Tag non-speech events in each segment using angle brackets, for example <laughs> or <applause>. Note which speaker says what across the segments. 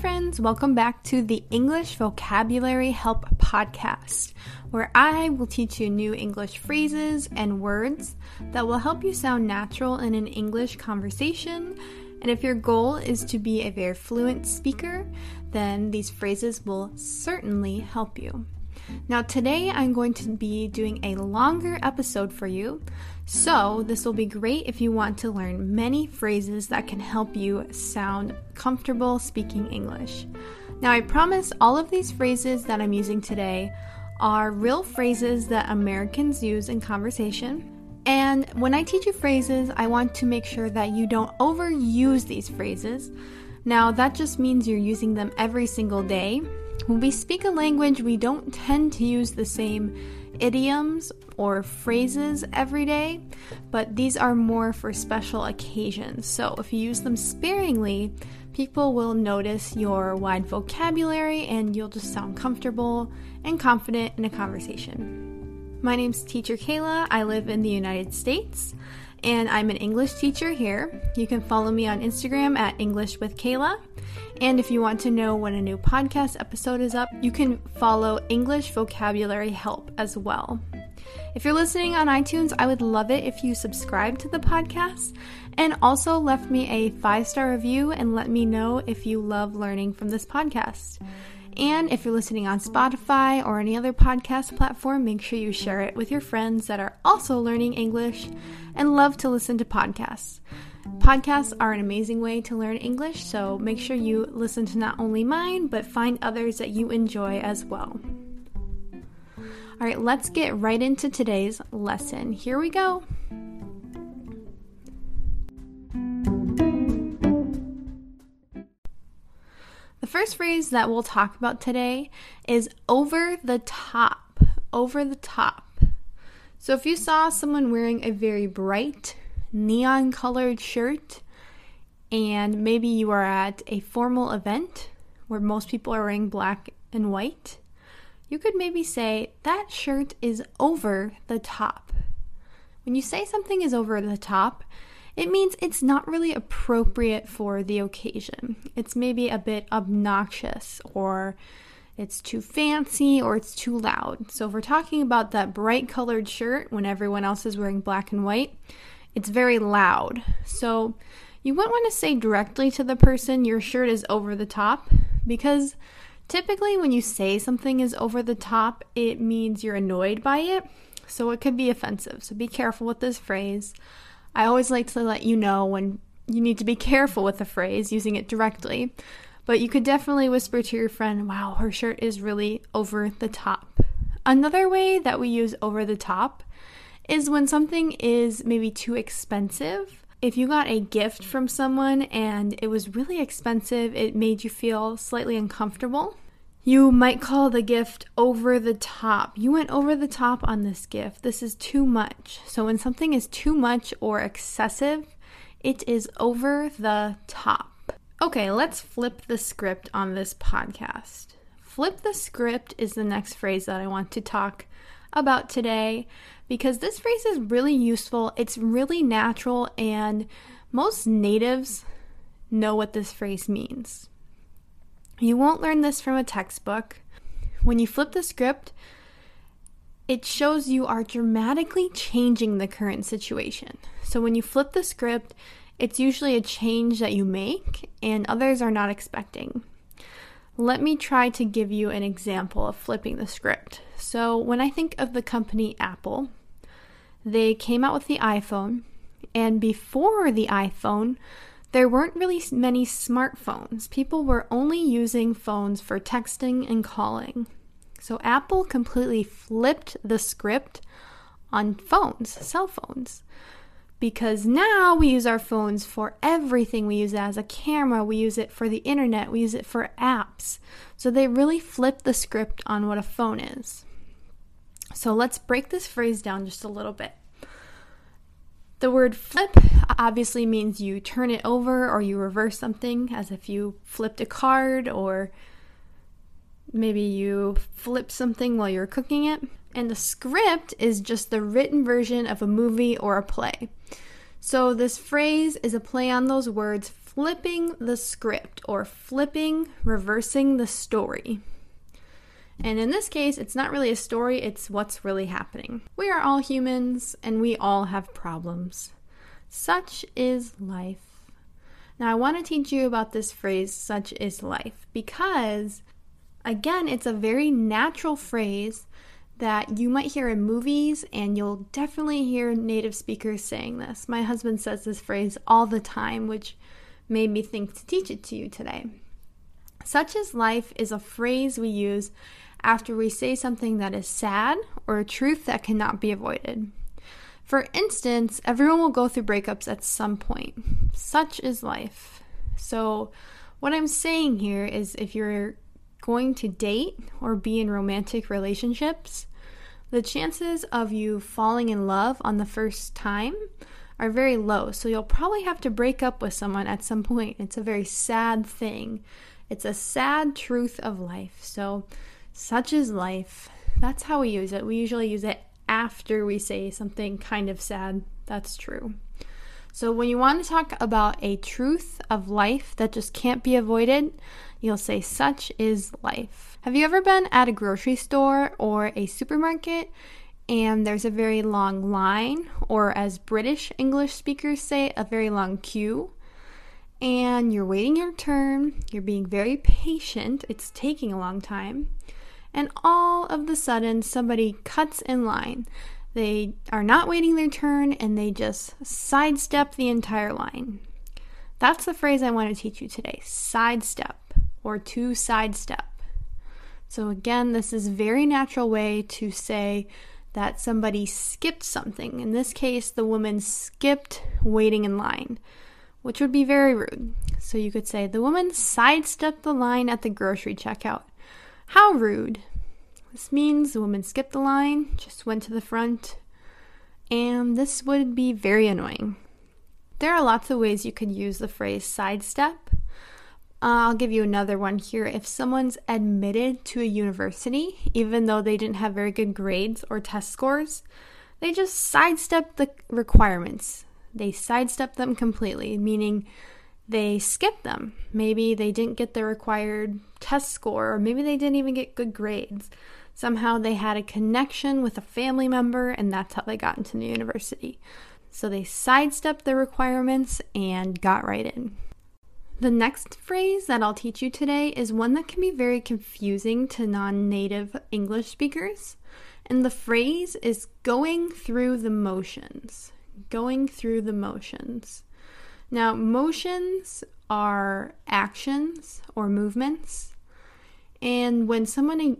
Speaker 1: friends, welcome back to the English Vocabulary Help Podcast, where I will teach you new English phrases and words that will help you sound natural in an English conversation. And if your goal is to be a very fluent speaker, then these phrases will certainly help you. Now, today I'm going to be doing a longer episode for you, so this will be great if you want to learn many phrases that can help you sound comfortable speaking English. Now, I promise all of these phrases that I'm using today are real phrases that Americans use in conversation. And when I teach you phrases, I want to make sure that you don't overuse these phrases. Now, that just means you're using them every single day when we speak a language, we don't tend to use the same idioms or phrases every day, but these are more for special occasions. So if you use them sparingly, people will notice your wide vocabulary and you'll just sound comfortable and confident in a conversation. My name's Teacher Kayla. I live in the United States and I'm an English teacher here. You can follow me on Instagram at English with Kayla. And if you want to know when a new podcast episode is up, you can follow English Vocabulary Help as well. If you're listening on iTunes, I would love it if you subscribe to the podcast and also left me a five star review and let me know if you love learning from this podcast. And if you're listening on Spotify or any other podcast platform, make sure you share it with your friends that are also learning English and love to listen to podcasts. Podcasts are an amazing way to learn English, so make sure you listen to not only mine, but find others that you enjoy as well. All right, let's get right into today's lesson. Here we go. The first phrase that we'll talk about today is over the top. Over the top. So if you saw someone wearing a very bright, neon colored shirt and maybe you are at a formal event where most people are wearing black and white, you could maybe say, That shirt is over the top. When you say something is over the top, it means it's not really appropriate for the occasion. It's maybe a bit obnoxious or it's too fancy or it's too loud. So, if we're talking about that bright colored shirt when everyone else is wearing black and white, it's very loud. So you wouldn't want to say directly to the person your shirt is over the top because typically when you say something is over the top, it means you're annoyed by it. So it could be offensive. So be careful with this phrase. I always like to let you know when you need to be careful with the phrase using it directly. But you could definitely whisper to your friend, wow, her shirt is really over the top. Another way that we use over the top is when something is maybe too expensive. If you got a gift from someone and it was really expensive, it made you feel slightly uncomfortable. You might call the gift over the top. You went over the top on this gift. This is too much. So, when something is too much or excessive, it is over the top. Okay, let's flip the script on this podcast. Flip the script is the next phrase that I want to talk about today because this phrase is really useful. It's really natural, and most natives know what this phrase means. You won't learn this from a textbook. When you flip the script, it shows you are dramatically changing the current situation. So when you flip the script, it's usually a change that you make and others are not expecting. Let me try to give you an example of flipping the script. So, when I think of the company Apple, they came out with the iPhone, and before the iPhone, there weren't really many smartphones. People were only using phones for texting and calling. So, Apple completely flipped the script on phones, cell phones because now we use our phones for everything. We use it as a camera, we use it for the internet, we use it for apps. So they really flip the script on what a phone is. So let's break this phrase down just a little bit. The word flip obviously means you turn it over or you reverse something, as if you flipped a card or maybe you flip something while you're cooking it. And the script is just the written version of a movie or a play. So, this phrase is a play on those words flipping the script or flipping, reversing the story. And in this case, it's not really a story, it's what's really happening. We are all humans and we all have problems. Such is life. Now, I want to teach you about this phrase, such is life, because again, it's a very natural phrase that you might hear in movies, and you'll definitely hear native speakers saying this. My husband says this phrase all the time, which made me think to teach it to you today. Such is life is a phrase we use after we say something that is sad or a truth that cannot be avoided. For instance, everyone will go through breakups at some point. Such is life. So, what I'm saying here is if you're going to date or be in romantic relationships, the chances of you falling in love on the first time are very low. So you'll probably have to break up with someone at some point. It's a very sad thing. It's a sad truth of life. So, such is life. That's how we use it. We usually use it after we say something kind of sad. That's true. So, when you want to talk about a truth of life that just can't be avoided, you'll say, Such is life. Have you ever been at a grocery store or a supermarket and there's a very long line, or as British English speakers say, a very long queue? And you're waiting your turn, you're being very patient, it's taking a long time, and all of the sudden somebody cuts in line. They are not waiting their turn and they just sidestep the entire line. That's the phrase I want to teach you today sidestep or to sidestep. So, again, this is very natural way to say that somebody skipped something. In this case, the woman skipped waiting in line, which would be very rude. So, you could say, The woman sidestepped the line at the grocery checkout. How rude. This means the woman skipped the line, just went to the front, and this would be very annoying. There are lots of ways you could use the phrase sidestep. Uh, I'll give you another one here. If someone's admitted to a university, even though they didn't have very good grades or test scores, they just sidestep the requirements. They sidestep them completely, meaning they skipped them. Maybe they didn't get the required test score, or maybe they didn't even get good grades. Somehow they had a connection with a family member, and that's how they got into the university. So they sidestepped the requirements and got right in. The next phrase that I'll teach you today is one that can be very confusing to non native English speakers. And the phrase is going through the motions. Going through the motions. Now, motions are actions or movements. And when someone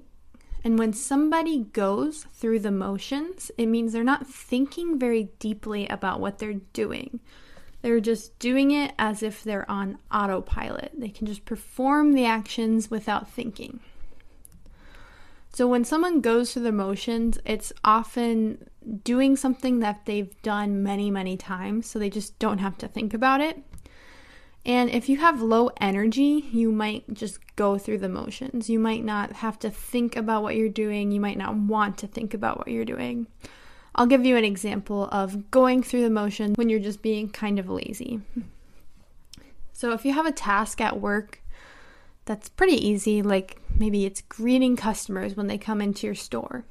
Speaker 1: and when somebody goes through the motions, it means they're not thinking very deeply about what they're doing. They're just doing it as if they're on autopilot. They can just perform the actions without thinking. So when someone goes through the motions, it's often doing something that they've done many, many times, so they just don't have to think about it. And if you have low energy, you might just go through the motions. You might not have to think about what you're doing. You might not want to think about what you're doing. I'll give you an example of going through the motion when you're just being kind of lazy. So, if you have a task at work that's pretty easy, like maybe it's greeting customers when they come into your store,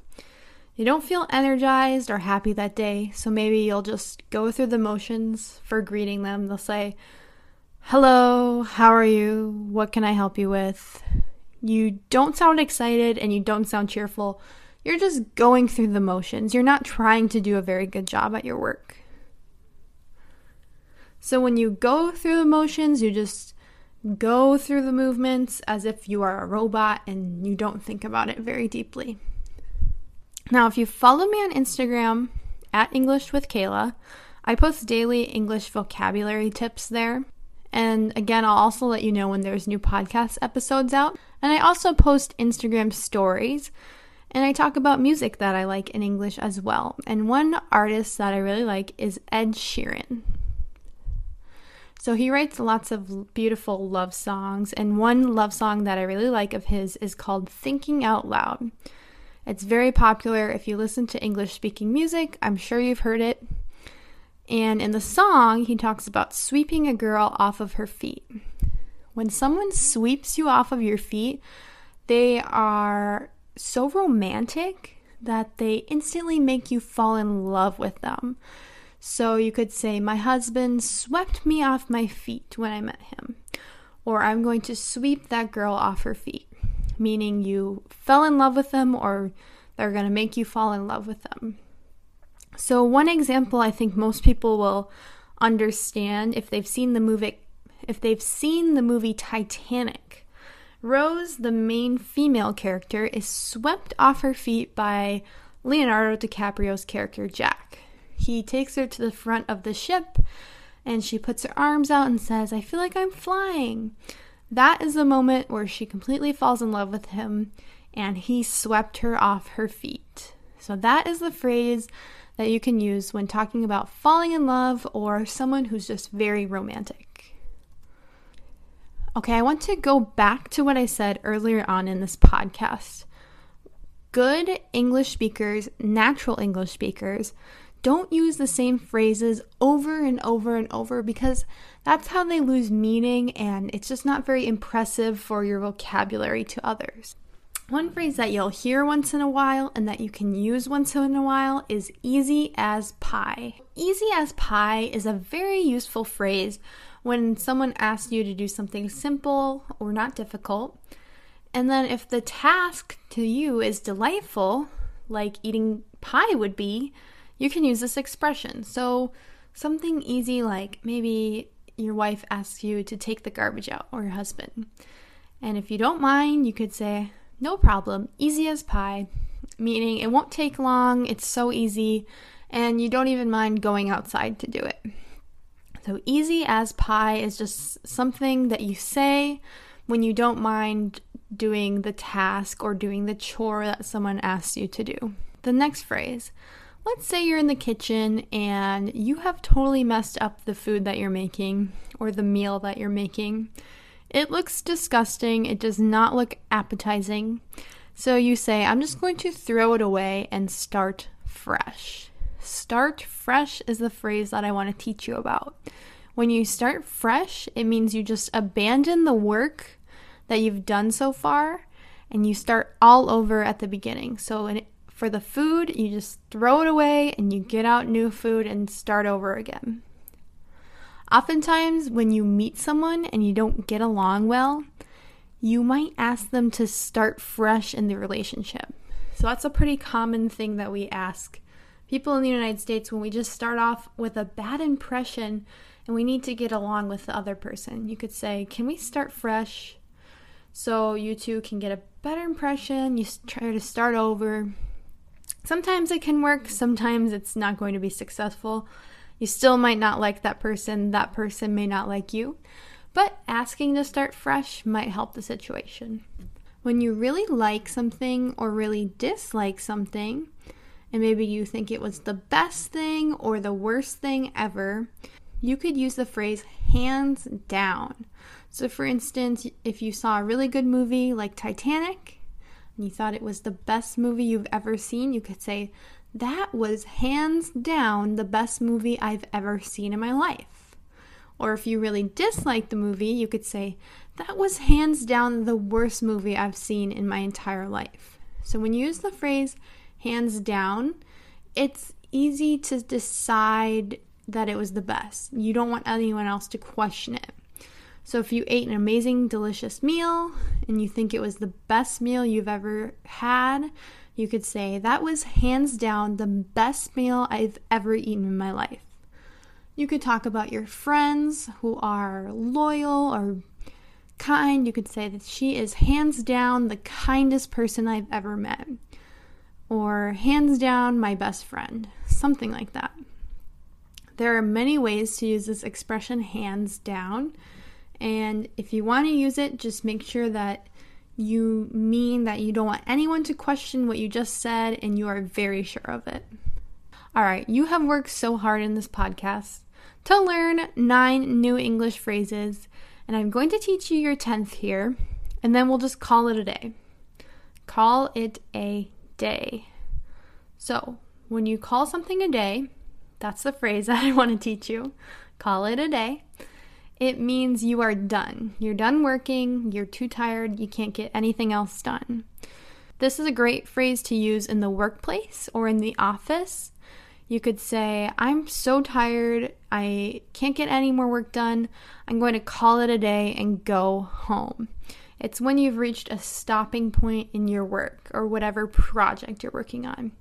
Speaker 1: you don't feel energized or happy that day, so maybe you'll just go through the motions for greeting them. They'll say, Hello, how are you? What can I help you with? You don't sound excited and you don't sound cheerful you're just going through the motions. You're not trying to do a very good job at your work. So when you go through the motions, you just go through the movements as if you are a robot and you don't think about it very deeply. Now, if you follow me on Instagram at English with Kayla, I post daily English vocabulary tips there. And again, I'll also let you know when there's new podcast episodes out. And I also post Instagram stories and I talk about music that I like in English as well. And one artist that I really like is Ed Sheeran. So he writes lots of beautiful love songs, and one love song that I really like of his is called Thinking Out Loud. It's very popular if you listen to English speaking music, I'm sure you've heard it. And in the song, he talks about sweeping a girl off of her feet. When someone sweeps you off of your feet, they are so romantic that they instantly make you fall in love with them. So you could say, My husband swept me off my feet when I met him. Or I'm going to sweep that girl off her feet, meaning you fell in love with them or they're going to make you fall in love with them. So, one example I think most people will understand if they've seen the movie if they've seen the movie Titanic. Rose, the main female character, is swept off her feet by Leonardo DiCaprio's character Jack. He takes her to the front of the ship and she puts her arms out and says, I feel like I'm flying. That is the moment where she completely falls in love with him and he swept her off her feet. So, that is the phrase that you can use when talking about falling in love or someone who's just very romantic. Okay, I want to go back to what I said earlier on in this podcast. Good English speakers, natural English speakers, don't use the same phrases over and over and over because that's how they lose meaning and it's just not very impressive for your vocabulary to others. One phrase that you'll hear once in a while and that you can use once in a while is easy as pie. Easy as pie is a very useful phrase when someone asks you to do something simple or not difficult. And then if the task to you is delightful, like eating pie would be, you can use this expression. So, something easy like maybe your wife asks you to take the garbage out or your husband. And if you don't mind, you could say, no problem, easy as pie, meaning it won't take long, it's so easy, and you don't even mind going outside to do it. So, easy as pie is just something that you say when you don't mind doing the task or doing the chore that someone asks you to do. The next phrase let's say you're in the kitchen and you have totally messed up the food that you're making or the meal that you're making. It looks disgusting, it does not look appetizing. So you say, I'm just going to throw it away and start fresh. Start fresh is the phrase that I want to teach you about. When you start fresh, it means you just abandon the work that you've done so far and you start all over at the beginning. So for the food, you just throw it away and you get out new food and start over again. Oftentimes, when you meet someone and you don't get along well, you might ask them to start fresh in the relationship. So that's a pretty common thing that we ask people in the United States when we just start off with a bad impression and we need to get along with the other person. You could say, Can we start fresh? So you two can get a better impression. You try to start over. Sometimes it can work, sometimes it's not going to be successful. You still might not like that person, that person may not like you, but asking to start fresh might help the situation. When you really like something or really dislike something, and maybe you think it was the best thing or the worst thing ever, you could use the phrase hands down. So, for instance, if you saw a really good movie like Titanic and you thought it was the best movie you've ever seen, you could say, that was hands down the best movie I've ever seen in my life. Or if you really disliked the movie, you could say, That was hands down the worst movie I've seen in my entire life. So when you use the phrase hands down, it's easy to decide that it was the best. You don't want anyone else to question it. So if you ate an amazing, delicious meal and you think it was the best meal you've ever had, you could say, That was hands down the best meal I've ever eaten in my life. You could talk about your friends who are loyal or kind. You could say that she is hands down the kindest person I've ever met. Or hands down my best friend. Something like that. There are many ways to use this expression hands down. And if you want to use it, just make sure that you mean that you don't want anyone to question what you just said and you are very sure of it. All right, you have worked so hard in this podcast to learn nine new English phrases, and I'm going to teach you your 10th here, and then we'll just call it a day. Call it a day. So, when you call something a day, That's the phrase <laughs> that I want to teach you. Call it a day. It means you are done. You're done working, you're too tired, you can't get anything else done. This is a great phrase to use in the workplace or in the office. You could say, I'm so tired, I can't get any more work done. I'm going to call it a day and go home. It's when you've reached a stopping point in your work or whatever project you're working on.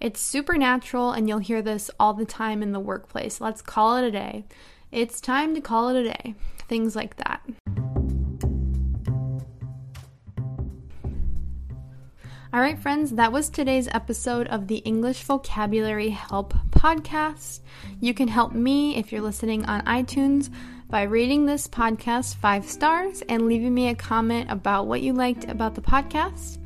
Speaker 1: It's supernatural, and you'll hear this all the time in the workplace. Let's call it a day. It's time to call it a day. Things like that. All right, friends, that was today's episode of the English Vocabulary Help podcast. You can help me if you're listening on iTunes by rating this podcast five stars and leaving me a comment about what you liked about the podcast.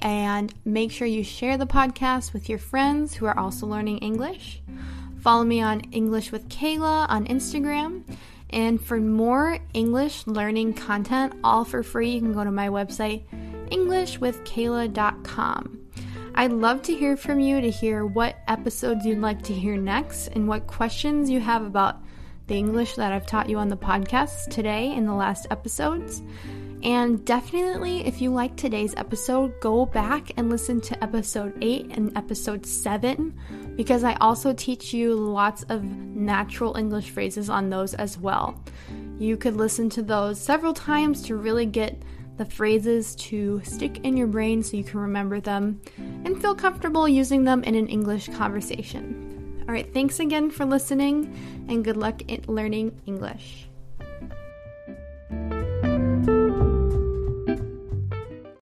Speaker 1: And make sure you share the podcast with your friends who are also learning English. Follow me on English with Kayla on Instagram. And for more English learning content, all for free, you can go to my website, EnglishWithKayla.com. I'd love to hear from you to hear what episodes you'd like to hear next and what questions you have about the English that I've taught you on the podcast today in the last episodes. And definitely, if you like today's episode, go back and listen to episode 8 and episode 7 because I also teach you lots of natural English phrases on those as well. You could listen to those several times to really get the phrases to stick in your brain so you can remember them and feel comfortable using them in an English conversation. All right, thanks again for listening and good luck in learning English.